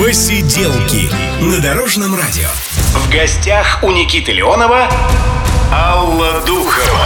Посиделки на Дорожном радио. В гостях у Никиты Леонова Алла Духова.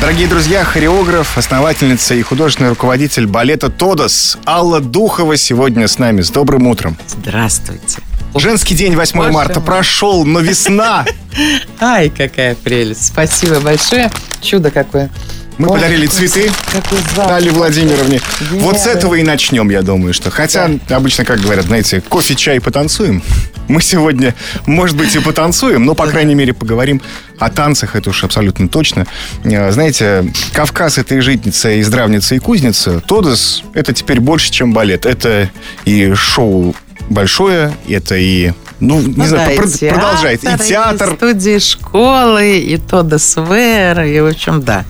Дорогие друзья, хореограф, основательница и художественный руководитель балета «Тодос» Алла Духова сегодня с нами. С добрым утром. Здравствуйте. Женский день 8 Боже марта мой. прошел, но весна. Ай, какая прелесть. Спасибо большое. Чудо какое. Мы Ой, подарили какой- цветы Какой запах. Али Владимировне. Вот с этого и начнем, я думаю, что. Хотя обычно, как говорят, знаете, кофе, чай, потанцуем. Мы сегодня, может быть, и потанцуем, но, по крайней мере, поговорим о танцах, это уж абсолютно точно. Э, Знаете, Кавказ — это и житница, и здравница, и кузница. Тодос — это теперь больше, чем балет. Это и шоу большое, это и... Ну, не Ну знаю, да, про- и театр, продолжает. И театр. И студии школы, и Тодда Свер, и, в общем, да.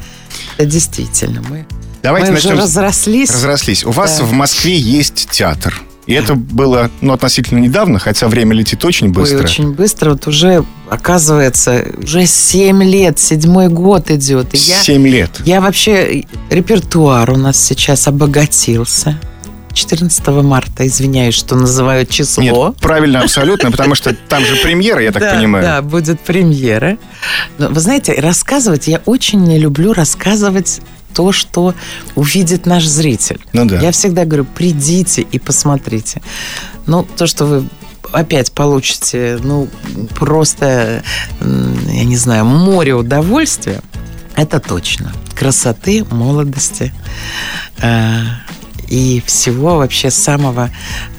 Действительно. Мы, Давайте мы начнем уже разрослись. Разрослись. У вас Да. в Москве есть театр. И это было, ну, относительно недавно, хотя время летит очень Ой, быстро. очень быстро. Вот уже, оказывается, уже 7 лет, седьмой год идет. И я, лет. я вообще... Репертуар у нас сейчас обогатился. 14 марта, извиняюсь, что называют число. Нет, правильно, абсолютно, потому что там же премьера, я так да, понимаю. Да, будет премьера. Но, вы знаете, рассказывать, я очень не люблю рассказывать то, что увидит наш зритель. Ну да. Я всегда говорю, придите и посмотрите. Ну, то, что вы опять получите, ну, просто, я не знаю, море удовольствия, это точно. Красоты, молодости э, и всего вообще самого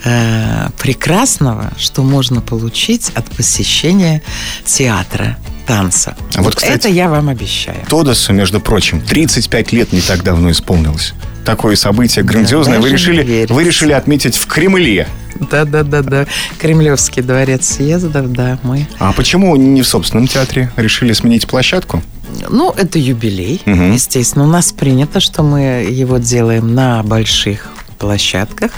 э, прекрасного, что можно получить от посещения театра, танца. А вот, кстати, это я вам обещаю. Тодосу, между прочим, 35 лет не так давно исполнилось. Такое событие грандиозное. вы, даже не решили, вы решили отметить в Кремле. Да-да-да-да. Кремлевский дворец съездов, да, мы. А почему не в собственном театре? Решили сменить площадку? Ну, это юбилей, Мгм. естественно. У нас принято, что мы его делаем на больших площадках.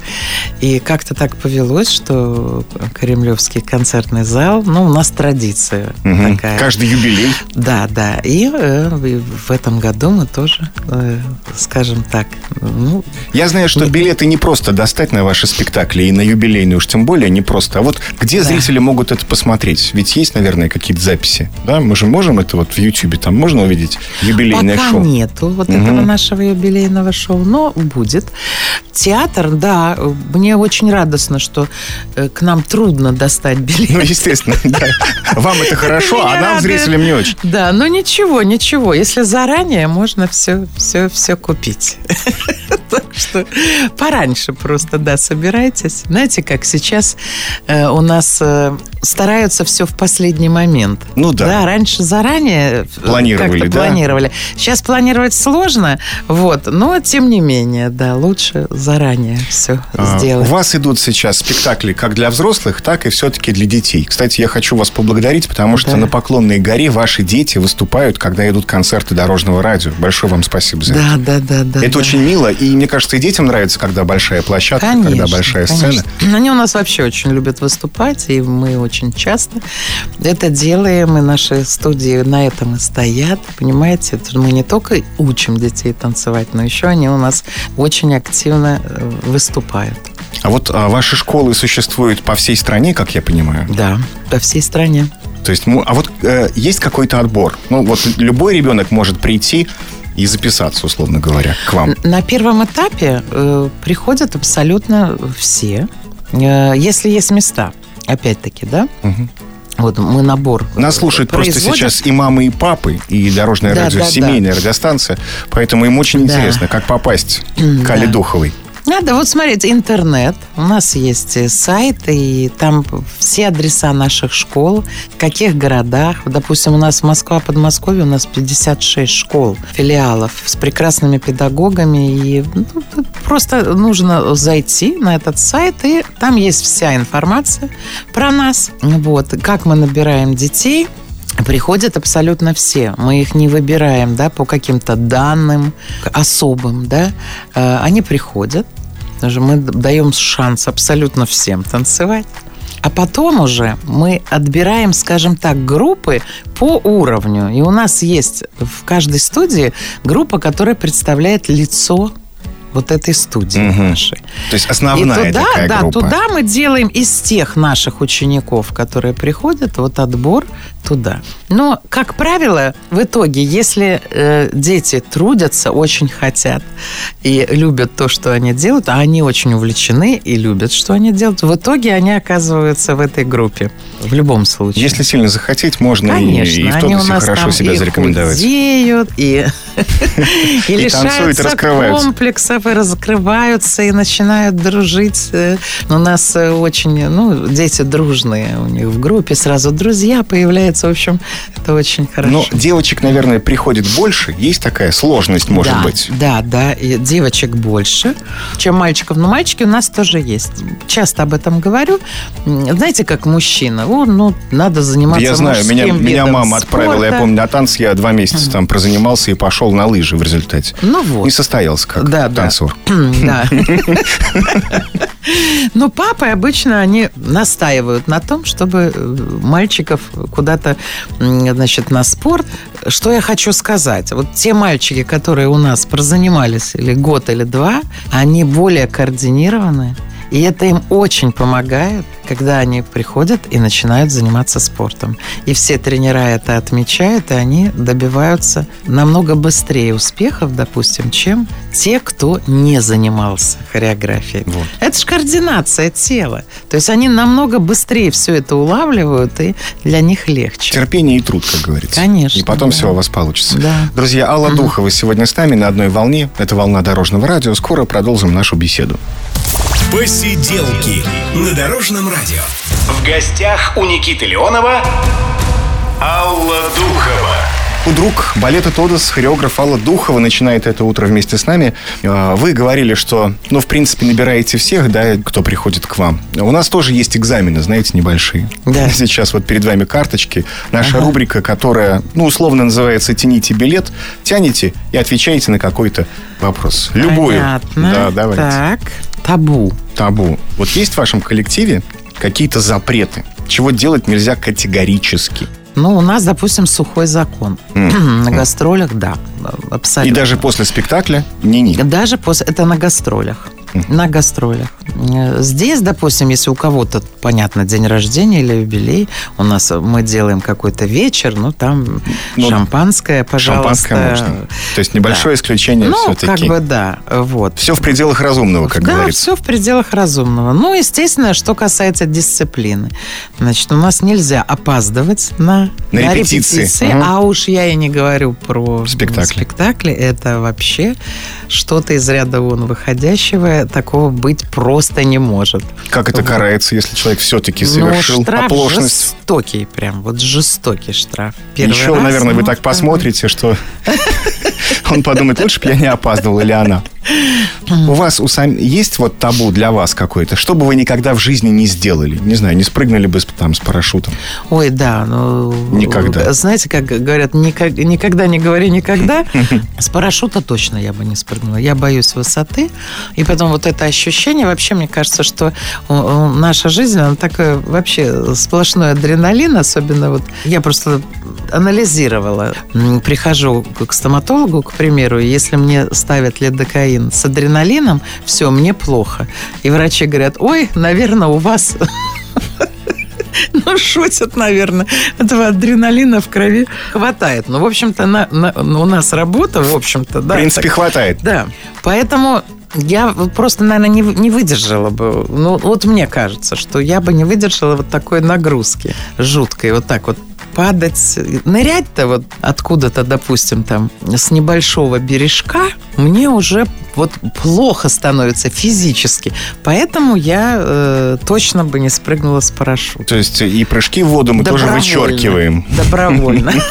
И как-то так повелось, что Кремлевский концертный зал, ну, у нас традиция Мгм. такая. Каждый юбилей. Да, да. И э, в этом году мы тоже, э, скажем так, ну, Я знаю, что билеты не просто достать на ваши спектакли, и на юбилейные уж тем более не просто. А вот где Да. зрители могут это посмотреть? Ведь есть, наверное, какие-то записи. Да, мы же можем это вот в Ютьюбе, там можно увидеть юбилейное Пока шоу? нету вот Мгм. этого нашего юбилейного шоу, но будет. Театр, да, мне очень радостно, что э, к нам трудно достать билет. Ну, естественно, да. Вам это хорошо, а нам, зрителям, не очень. Да, ну ничего, ничего. Если заранее, можно все, все, все купить. Так что пораньше просто, да, собирайтесь. Знаете, как сейчас э, у нас э, стараются все в последний момент. Ну да. Да, раньше заранее Планировали, да. планировали. Сейчас планировать сложно, вот, но тем не менее, да, лучше заранее все А, сделать. У вас идут сейчас спектакли как для взрослых, так и все-таки для детей. Кстати, я хочу вас поблагодарить, потому что Да. на Поклонной горе ваши дети выступают, когда идут концерты Дорожного радио. Большое вам спасибо за это. Да, да, да, да. Это да. очень мило, и мне кажется, и детям нравится, когда большая площадка, Конечно, когда большая конечно. сцена. Они у нас вообще очень любят выступать, и мы очень часто это делаем, и наши студии на этом и стоят. Понимаете, мы не только учим детей танцевать, но еще они у нас очень активно выступают. А вот а, ваши школы существуют по всей стране, как я понимаю. Да, по всей стране. То есть, а вот э, есть какой-то отбор? Ну, вот любой ребенок может прийти и записаться, условно говоря, к вам. На первом этапе э, приходят абсолютно все, э, если есть места. Опять-таки, да? Мгм. Вот мы набор Нас слушают просто производим. сейчас и мамы, и папы, и Дорожное Да, радио, да, да. семейная радиостанция. Поэтому им очень Да. интересно, как попасть к Да. Али Духовой. Да, вот смотрите, интернет. У нас есть сайт, и там все адреса наших школ, в каких городах. Допустим, у нас Москва, Подмосковье, у нас 56 школ, филиалов с прекрасными педагогами. И ну, просто нужно зайти на этот сайт, и там есть вся информация про нас. Вот, как мы набираем детей, Приходят абсолютно все. Мы их не выбираем, да, по каким-то данным особым, да. Э, Они приходят. Даже мы даем шанс абсолютно всем танцевать. А потом уже мы отбираем, скажем так, группы по уровню. И у нас есть в каждой студии группа, которая представляет лицо вот этой студии угу. нашей. То есть основная и туда, такая да, группа. туда мы делаем из тех наших учеников, которые приходят, вот отбор туда. Но, как правило, в итоге, если э, дети трудятся, очень хотят и любят то, что они делают, а они очень увлечены и любят, что они делают, в итоге они оказываются в этой группе. В любом случае. Если сильно захотеть, можно Конечно, и, и в тонусе хорошо себя и зарекомендовать. худеют, и, и лишаются раскрываются. комплексов, и раскрываются, и начинают дружить. Э, У нас э, очень, ну, дети дружные у них в группе, сразу друзья появляются. В общем, это очень хорошо. Но девочек, наверное, приходит больше. Есть такая сложность, может да, быть. Да, да, и девочек больше, чем мальчиков. Но мальчики у нас тоже есть. Часто об этом говорю. Знаете, как мужчина, о, ну, надо заниматься Я знаю, меня, меня мама отправила, я спорта. помню, на танцы я два месяца там прозанимался и пошел на лыжи в результате. Ну вот. Не состоялся как да. танцор. Да. Но папы обычно они настаивают на том, чтобы э, мальчиков куда-то, значит, на спорт. Что я хочу сказать? Вот те мальчики, которые у нас прозанимались или год, или два, они более координированы. И это им очень помогает, когда они приходят и начинают заниматься спортом. И все тренера это отмечают, и они добиваются намного быстрее успехов, допустим, чем те, кто не занимался хореографией. Вот. Это же координация тела. То есть они намного быстрее все это улавливают, и для них легче. Терпение и труд, как говорится. Конечно, И потом да. все у вас получится. Да. Друзья, Алла Духова сегодня с нами на одной волне. Это волна дорожного радио. Скоро продолжим нашу беседу. Посиделки на Дорожном радио. В гостях у Никиты Леонова Алла Духова. Друг балета Тодос, хореограф Алла Духова начинает это утро вместе с нами. Э, Вы говорили, что, ну, в принципе, набираете всех, да, кто приходит к вам. У нас тоже есть экзамены, знаете, небольшие. Да. Сейчас вот перед вами карточки. Наша рубрика, которая, ну, условно называется «Тяните билет». Тянете и отвечаете на какой-то вопрос. Любую. Понятно. Да, давайте. Так, табу. Табу. Вот есть в вашем коллективе какие-то запреты? Чего делать нельзя категорически? Ну, у нас, допустим, сухой закон. На гастролях, да, абсолютно. И даже после спектакля ни-ни. Даже после... Это на гастролях. На гастролях. Э, Здесь, допустим, если у кого-то, понятно, день рождения или юбилей, у нас мы делаем какой-то вечер, ну, там Ну, шампанское, пожалуйста. Шампанское можно. То есть небольшое исключение Ну, все-таки. как бы да, вот. Все в пределах разумного, как да, говорится. все в пределах разумного. Ну, естественно, что касается дисциплины. Значит, у нас нельзя опаздывать на, На репетиции. Мгм. а уж я и не говорю про Спектакли. спектакли. Это вообще что-то из ряда вон выходящего. Такого быть просто не может. Как это Вот. карается, если человек все-таки Ну, совершил штраф оплошность? жестокий прям, вот жестокий штраф. Первый Еще, раз, наверное, вы ну, так посмотрите, что он подумает, лучше бы я не опаздывал или она. У вас у сам... есть вот табу для вас какой-то? Что бы вы никогда в жизни не сделали? Не знаю, не спрыгнули бы с- там с парашютом. Ой, да, ну... Никогда. Знаете, как говорят, никак- никогда не говори никогда. С парашюта точно я бы не спрыгнула. Я боюсь высоты. И потом вот это ощущение, вообще, мне кажется, что э, э, наша жизнь, она такая вообще сплошной адреналин, особенно вот... Я просто анализировала. Прихожу к к к примеру, если мне ставят лидокаин с адреналином, все, мне плохо. И врачи говорят, ой, наверное, у вас ну, шутят, наверное. Этого адреналина в крови хватает. Ну, в общем-то, на, на- у нас работа, в общем-то, да. в принципе, так- хватает. да. Поэтому я просто, наверное, не, не выдержала бы. Ну, вот мне кажется, что я бы не выдержала вот такой нагрузки жуткой. Вот так вот падать, нырять-то вот откуда-то, допустим, там с небольшого бережка, мне уже вот плохо становится физически. Поэтому я э, точно бы не спрыгнула с парашюта. То есть и прыжки в воду мы тоже вычеркиваем. Добровольно.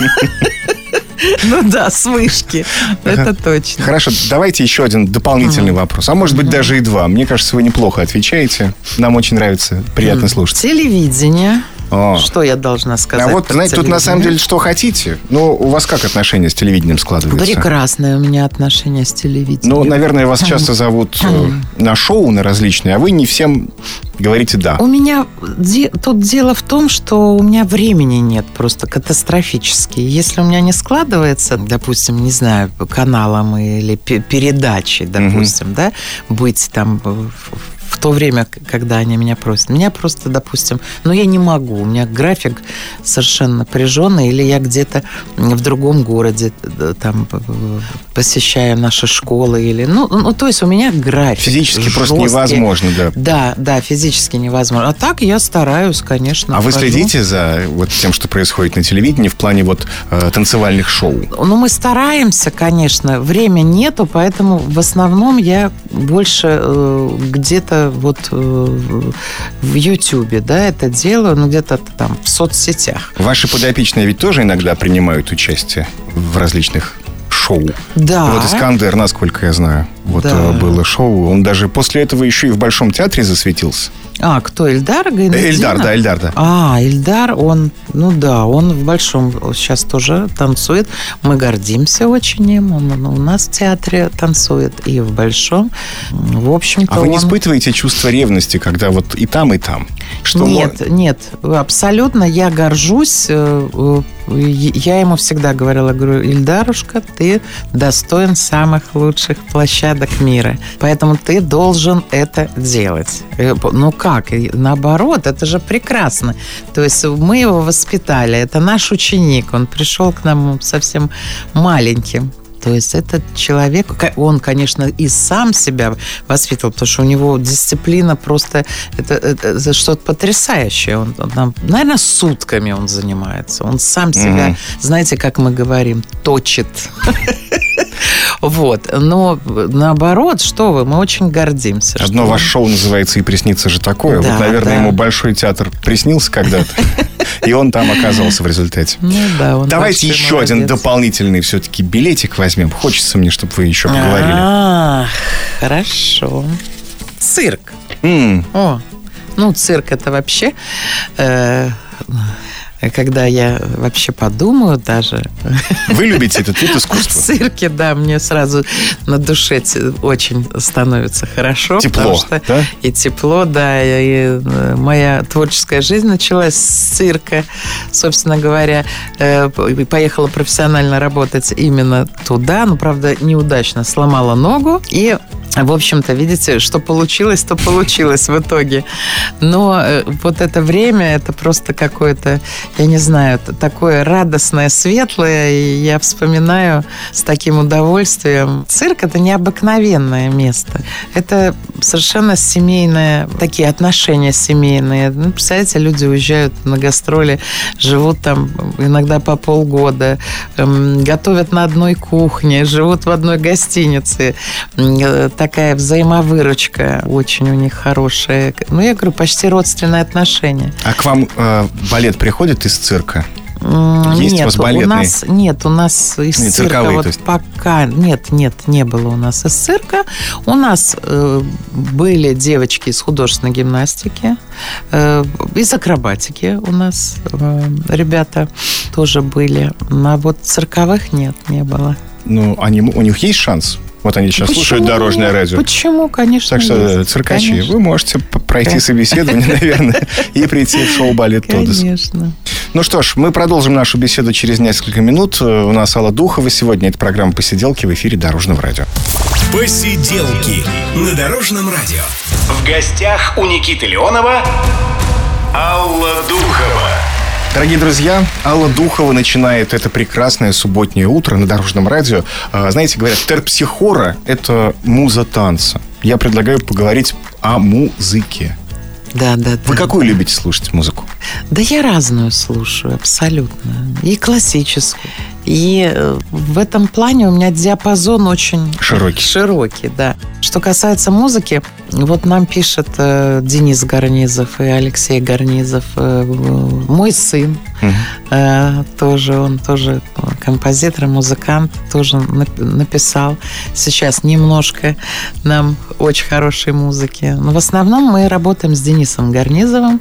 Ну да, с вышки. Это точно. Хорошо, давайте еще один дополнительный вопрос. А может быть, даже и два. Мне кажется, вы неплохо отвечаете. Нам очень нравится, приятно слушать. Телевидение. О. Что я должна сказать? А вот, знаете, тут на самом деле что хотите. Ну, у вас как отношения с телевидением складываются? Прекрасное у меня отношение с телевидением. Ну, наверное, вас часто зовут э, на шоу, на различные, а вы не всем говорите «да». У меня де, тут дело в том, что у меня времени нет просто катастрофически. Если у меня не складывается, допустим, не знаю, каналом или передачей, допустим, угу. да, быть там в то время, когда они меня просят. Меня просто, допустим, ну я не могу, у меня график совершенно напряженный, или я где-то в другом городе там посещаю наши школы, или, ну, ну то есть у меня график. Физически жесткий. просто невозможно, да. Да, да, физически невозможно. А так я стараюсь, конечно. А хожу. вы следите за вот тем, что происходит на телевидении в плане вот э, танцевальных шоу? Ну, мы стараемся, конечно. Время нету, поэтому в основном я больше э, где-то вот э, в Ютьюбе, да, это делаю, ну, где-то там в соцсетях. Ваши подопечные ведь тоже иногда принимают участие в различных шоу. Да. Вот Искандер, насколько я знаю, вот да. Э, было шоу. Он даже после этого еще и в Большом театре засветился. А, кто, Эльдар Гайнудинов? Эльдар, да, Эльдар, да. А, Эльдар, он, ну да, он в Большом сейчас тоже танцует. Мы гордимся очень им. Он, он у нас в театре танцует и в Большом. В общем-то, А вы он... не испытываете чувство ревности, когда вот и там, и там? Что нет, он... нет, абсолютно. Я горжусь. Э, э, я ему всегда говорила, говорю, Ильдарушка, ты достоин самых лучших площадок мира. Поэтому ты должен это делать. Э, ну как? наоборот, это же прекрасно. То есть мы его воспитали, это наш ученик, он пришел к нам совсем маленьким. То есть этот человек, он, конечно, и сам себя воспитывал, потому что у него дисциплина просто это, это, это что-то потрясающее. Он, он, наверное, сутками он занимается. Он сам себя, mm-hmm. знаете, как мы говорим, точит. Вот. Но наоборот, что вы, мы очень гордимся. Одно ваше шоу называется «И приснится же такое». Да, вот, наверное, да. ему Большой театр приснился когда-то. И он там оказался в результате. Ну, да, он Давайте еще молодец. один дополнительный все-таки билетик возьмем. Хочется мне, чтобы вы еще поговорили. А, хорошо. Цирк. Mm. О, ну, цирк это вообще... Э, когда я вообще подумаю даже... Вы любите этот вид искусства? В цирке, да, мне сразу на душе очень становится хорошо. Тепло, что да? И тепло, да. И э, моя творческая жизнь началась с цирка, собственно говоря. Э, поехала профессионально работать именно туда, но, правда, неудачно сломала ногу. И в общем-то, видите, что получилось, то получилось в итоге. Но э, вот это время, это просто какое-то, я не знаю, такое радостное, светлое. И я вспоминаю с таким удовольствием. Цирк – это необыкновенное место. Это совершенно семейное, такие отношения семейные. Ну, представляете, люди уезжают на гастроли, живут там иногда по полгода, эм, готовят на одной кухне, живут в одной гостинице э, такая взаимовыручка очень у них хорошая. Ну, я говорю, почти родственные отношения. А к вам э, балет приходит из цирка? Есть нет, у вас балетные? У нас, нет, у нас из нет, цирка вот есть. пока... Нет, нет, не было у нас из цирка. У нас э, были девочки из художественной гимнастики, э, из акробатики у нас э, ребята тоже были. А вот цирковых нет, не было. Ну, они, у них есть шанс вот они сейчас Почему? слушают дорожное радио. Почему, конечно. Так что, есть. циркачи, конечно. вы можете пройти собеседование, наверное, и прийти в шоу «Балет Тодос». Конечно. Ну что ж, мы продолжим нашу беседу через несколько минут. У нас Алла Духова сегодня. Это программа «Посиделки» в эфире Дорожного радио. «Посиделки» на Дорожном радио. В гостях у Никиты Леонова Алла Духова. Дорогие друзья, Алла Духова начинает это прекрасное субботнее утро на Дорожном радио. А, знаете, говорят, терпсихора – это муза танца. Я предлагаю поговорить о музыке. Да, да, Вы да. какую любите слушать музыку? Да я разную слушаю, абсолютно. И классическую. И э, в этом плане у меня диапазон очень широкий. Широкий, да. Что касается музыки, Вот нам пишет э, Денис Гарнизов и Алексей Гарнизов, э, мой сын, угу. э, тоже он тоже композитор, музыкант, тоже написал сейчас немножко нам очень хорошей музыки. Но в основном мы работаем с Денисом Гарнизовым.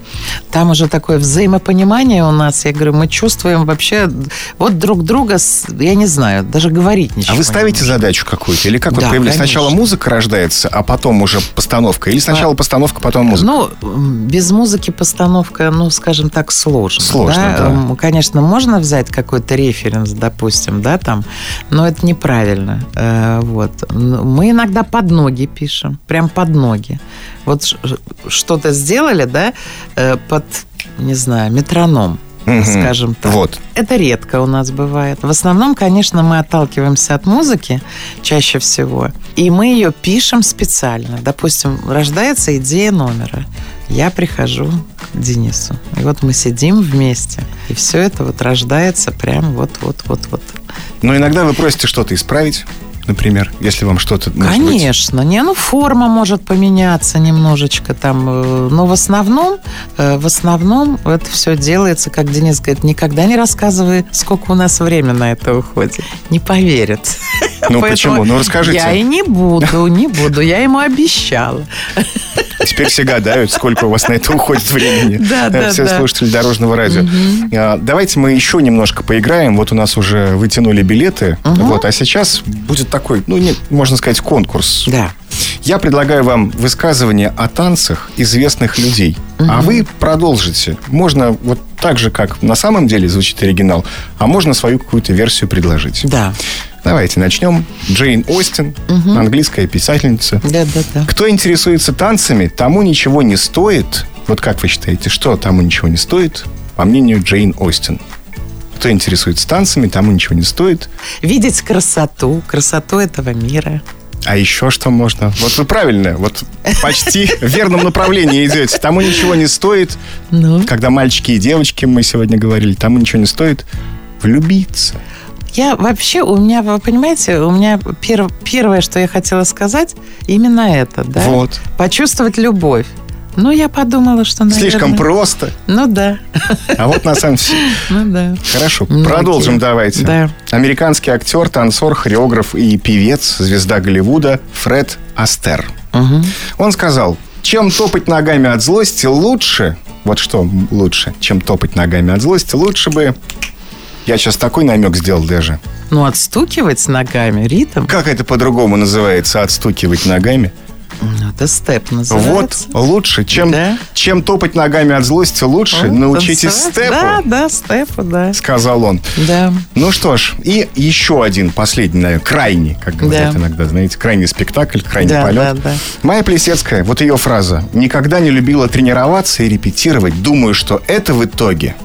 Там уже такое взаимопонимание у нас. Я говорю, мы чувствуем вообще вот друг друга, я не знаю, даже говорить ничего. А вы ставите задачу какую-то? Или как да, вот появляется? Сначала музыка рождается, а потом уже постановка? Или сначала постановка, потом музыка? Ну, без музыки постановка, ну, скажем так, сложно. Сложно, да. да. Конечно, можно взять какой-то референс, допустим, да, там, но это неправильно. Э, вот. Мы иногда под ноги пишем, прям под ноги. Вот что-то сделали, да, э, под, не знаю, метроном угу. скажем так. Вот. Это редко у нас бывает. В основном, конечно, мы отталкиваемся от музыки чаще всего, и мы ее пишем специально. Допустим, рождается идея номера. Я прихожу к Денису. И вот мы сидим вместе. И все это вот рождается прям вот-вот-вот-вот. Но иногда вы просите что-то исправить например, если вам что-то... Конечно. Быть... Не, ну форма может поменяться немножечко там. Э, но в основном, э, в основном это все делается, как Денис говорит, никогда не рассказывай, сколько у нас времени на это уходит. Не поверят. Ну почему? Ну расскажите. Я и не буду, не буду. Я ему обещала. Теперь все гадают, сколько у вас на это уходит времени. Да, да, Все да. слушатели Дорожного радио. Угу. Давайте мы еще немножко поиграем. Вот у нас уже вытянули билеты. Угу. Вот, а сейчас будет такой, ну, не, можно сказать, конкурс. Да. Я предлагаю вам высказывание о танцах известных людей. Угу. А вы продолжите. Можно вот так же, как на самом деле звучит оригинал, а можно свою какую-то версию предложить. Да. Давайте начнем. Джейн Остин, угу. английская писательница. Да, да, да. Кто интересуется танцами, тому ничего не стоит. Вот как вы считаете, что тому ничего не стоит, по мнению Джейн Остин? Кто интересуется танцами, тому ничего не стоит. Видеть красоту, красоту этого мира. А еще что можно? Вот вы правильно, вот почти в верном направлении идете. Тому ничего не стоит. Ну? Когда мальчики и девочки, мы сегодня говорили, тому ничего не стоит влюбиться. Я вообще, у меня, вы понимаете, у меня пер, первое, что я хотела сказать, именно это, да? Вот. Почувствовать любовь. Ну, я подумала, что, наверное... Слишком просто. Ну, да. А вот на самом деле... Ну, да. Хорошо, Многие. продолжим давайте. Да. Американский актер, танцор, хореограф и певец, звезда Голливуда Фред Астер. Угу. Он сказал, чем топать ногами от злости лучше... Вот что лучше, чем топать ногами от злости, лучше бы я сейчас такой намек сделал даже. Ну, отстукивать ногами, ритм. Как это по-другому называется, отстукивать ногами? Ну, это степ называется. Вот, лучше, чем, да? чем топать ногами от злости, лучше вот, научитесь танцевать. степу. Да, да, степу, да. Сказал он. Да. Ну что ж, и еще один, последний, наверное, крайний, как говорят да. иногда, знаете, крайний спектакль, крайний да, полет. Да, да. Майя Плесецкая, вот ее фраза. «Никогда не любила тренироваться и репетировать. Думаю, что это в итоге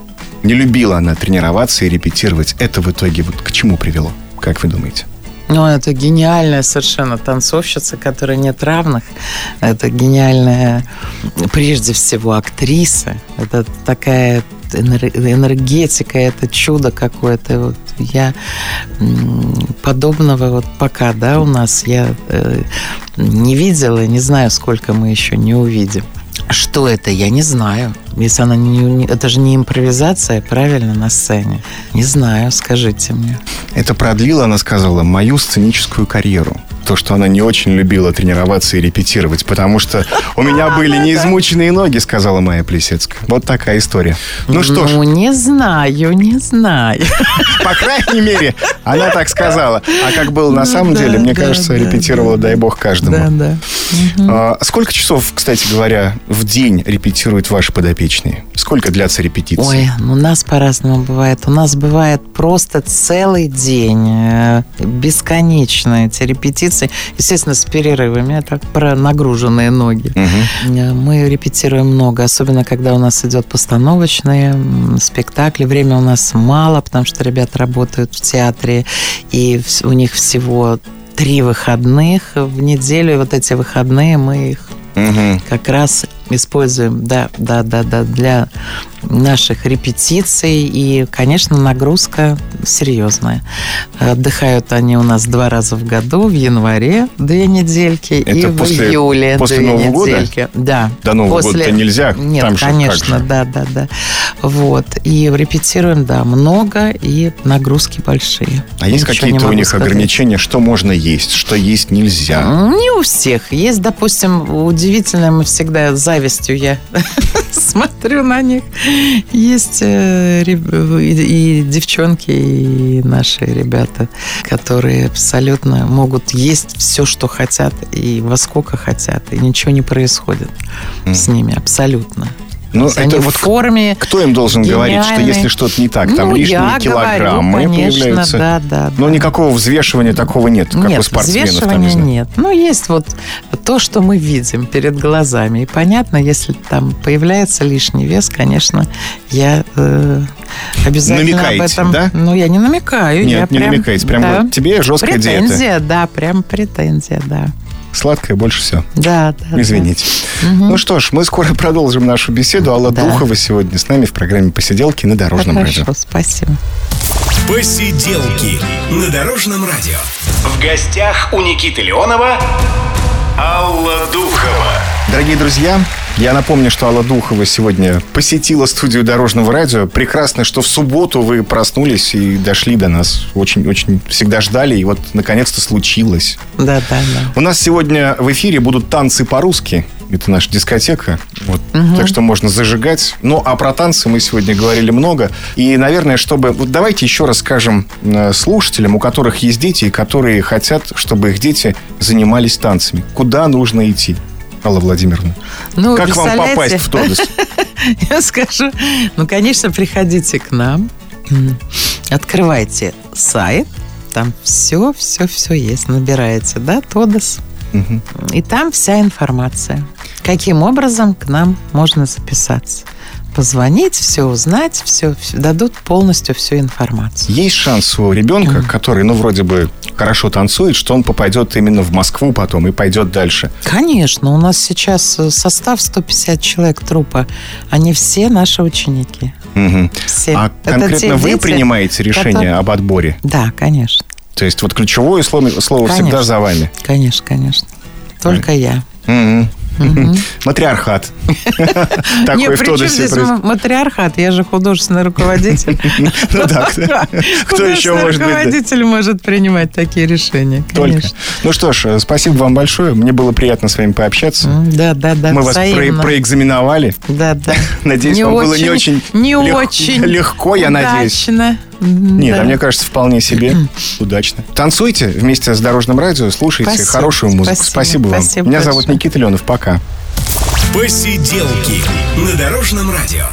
не любила она тренироваться и репетировать. Это в итоге вот к чему привело? Как вы думаете? Ну, это гениальная совершенно танцовщица, которой нет равных. Это гениальная, прежде всего, актриса. Это такая энергетика, это чудо какое-то. Вот я подобного вот пока, да, у нас я э, не видела, не знаю, сколько мы еще не увидим. Что это, я не знаю. Если она не, не... Это же не импровизация, правильно, на сцене. Не знаю, скажите мне. Это продлило, она сказала, мою сценическую карьеру то, что она не очень любила тренироваться и репетировать, потому что у меня были неизмученные ноги, сказала моя Плесецкая. Вот такая история. Ну что ж. Ну, не знаю, не знаю. По крайней мере, она так сказала. А как было на самом деле, мне кажется, репетировала, дай бог, каждому. Да. Сколько часов, кстати говоря, в день репетируют ваши подопечные? Сколько длятся репетиции? Ой, ну, у нас по-разному бывает. У нас бывает просто целый день, э, бесконечно эти репетиции репетиции, естественно, с перерывами, так про нагруженные ноги. Угу. Мы репетируем много, особенно когда у нас идет постановочные спектакли. Время у нас мало, потому что ребята работают в театре, и у них всего три выходных в неделю, и вот эти выходные мы их угу. как раз используем, да, да, да, да, для наших репетиций. И, конечно, нагрузка серьезная. Отдыхают они у нас два раза в году, в январе две недельки Это и после- в июле после две Нового года? недельки. Да. До Нового После- года-то нельзя. Нет, Там конечно, же. да, да, да. Вот. И репетируем, да, много, и нагрузки большие. А есть какие-то у них сказать. ограничения, что можно есть, что есть нельзя? Не у всех. Есть, допустим, удивительно, мы всегда с завистью я смотрю на них. Есть э, и девчонки, и наши ребята, которые абсолютно могут есть все, что хотят, и во сколько хотят, и ничего не происходит с ними абсолютно. Ну, это в форме. Кто им должен говорить, что гениальные. если что-то не так, там ну, лишние килограммы говорю, конечно, появляются? да, да. Но да. никакого взвешивания такого нет, как нет, у спортсменов. Там, взвешивания не знаю. нет. Ну, есть вот то, что мы видим перед глазами. И понятно, если там появляется лишний вес, конечно, я э, обязательно Намекаете, об этом... да? Ну, я не намекаю. Нет, я не прям, намекаете. Прям да. вот тебе жесткая диета. Претензия, да, прям претензия, да. Сладкое больше всего. Да, да. да. Извините. Ну что ж, мы скоро продолжим нашу беседу. Алла Да. Духова сегодня с нами в программе «Посиделки» на Дорожном Хорошо, радио. спасибо. Посиделки на Дорожном радио. В гостях у Никиты Леонова Алла Духова. Дорогие друзья, я напомню, что Алла Духова сегодня посетила студию Дорожного радио. Прекрасно, что в субботу вы проснулись и дошли до нас. Очень-очень всегда ждали, и вот наконец-то случилось. Да, да, да. У нас сегодня в эфире будут танцы по-русски. Это наша дискотека. Вот. Так что можно зажигать. Ну, а про танцы мы сегодня говорили много. И, наверное, чтобы... Вот давайте еще раз скажем э, слушателям, у которых есть дети, и которые хотят, чтобы их дети занимались танцами. Куда нужно идти? Алла Владимировна. Ну, как вам попасть в Тодос? Я скажу, ну, конечно, приходите к нам, открывайте сайт, там все, все, все есть, набираете, да, Тодос, и там вся информация. Каким образом к нам можно записаться? Позвонить, все узнать, все, дадут полностью всю информацию. Есть шанс у ребенка, который, ну, вроде бы хорошо танцует, что он попадет именно в Москву потом и пойдет дальше. Конечно, у нас сейчас э, состав 150 человек трупа, они все наши ученики. Мгм. Все. А Это конкретно вы дети, принимаете решение которые- об отборе? Да, конечно. То есть вот ключевое слово, слово всегда Конечно. за вами. Конечно, конечно. Только я. Мгм. Матриархат. Такой в Тодосе матриархат? Я же художественный руководитель. Ну да, кто- еще может быть? руководитель может принимать такие решения. Только. Конечно. Ну что ж, э, спасибо вам большое. Мне было приятно с вами пообщаться. Да, да, да. Мы вас проэкзаменовали. Да, да. Надеюсь, вам было не очень Не очень. легко, я надеюсь. Нет, да. а мне кажется, вполне себе удачно. Танцуйте вместе с Дорожным радио, слушайте Спасибо, хорошую музыку. спасибо, Спасибо, вам. спасибо Меня зовут большое. Никита Ленов. Пока. Посиделки на Дорожном радио.